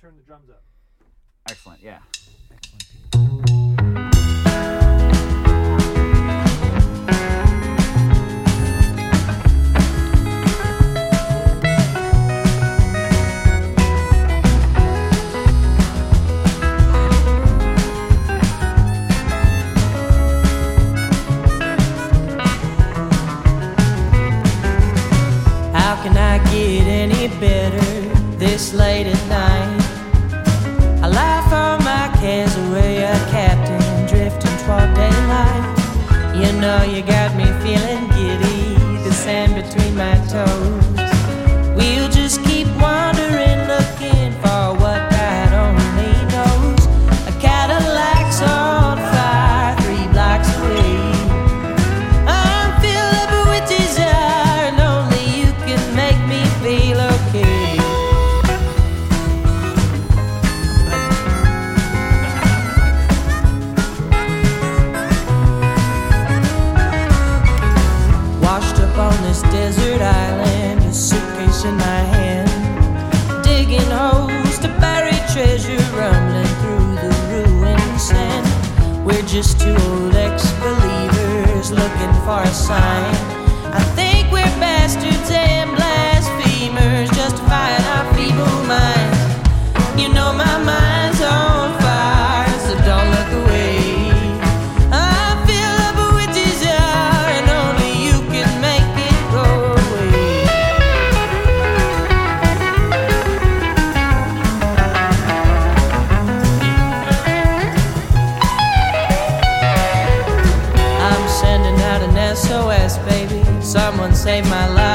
turn the drums up. Excellent. Yeah. How can I get any better this late at night? Know you got me feeling giddy, the sand between my toes. This desert island, a suitcase in my hand, digging holes to bury treasure, rumbling through the ruined sand. We're just two old ex-believers looking for a sign. Someone save my life.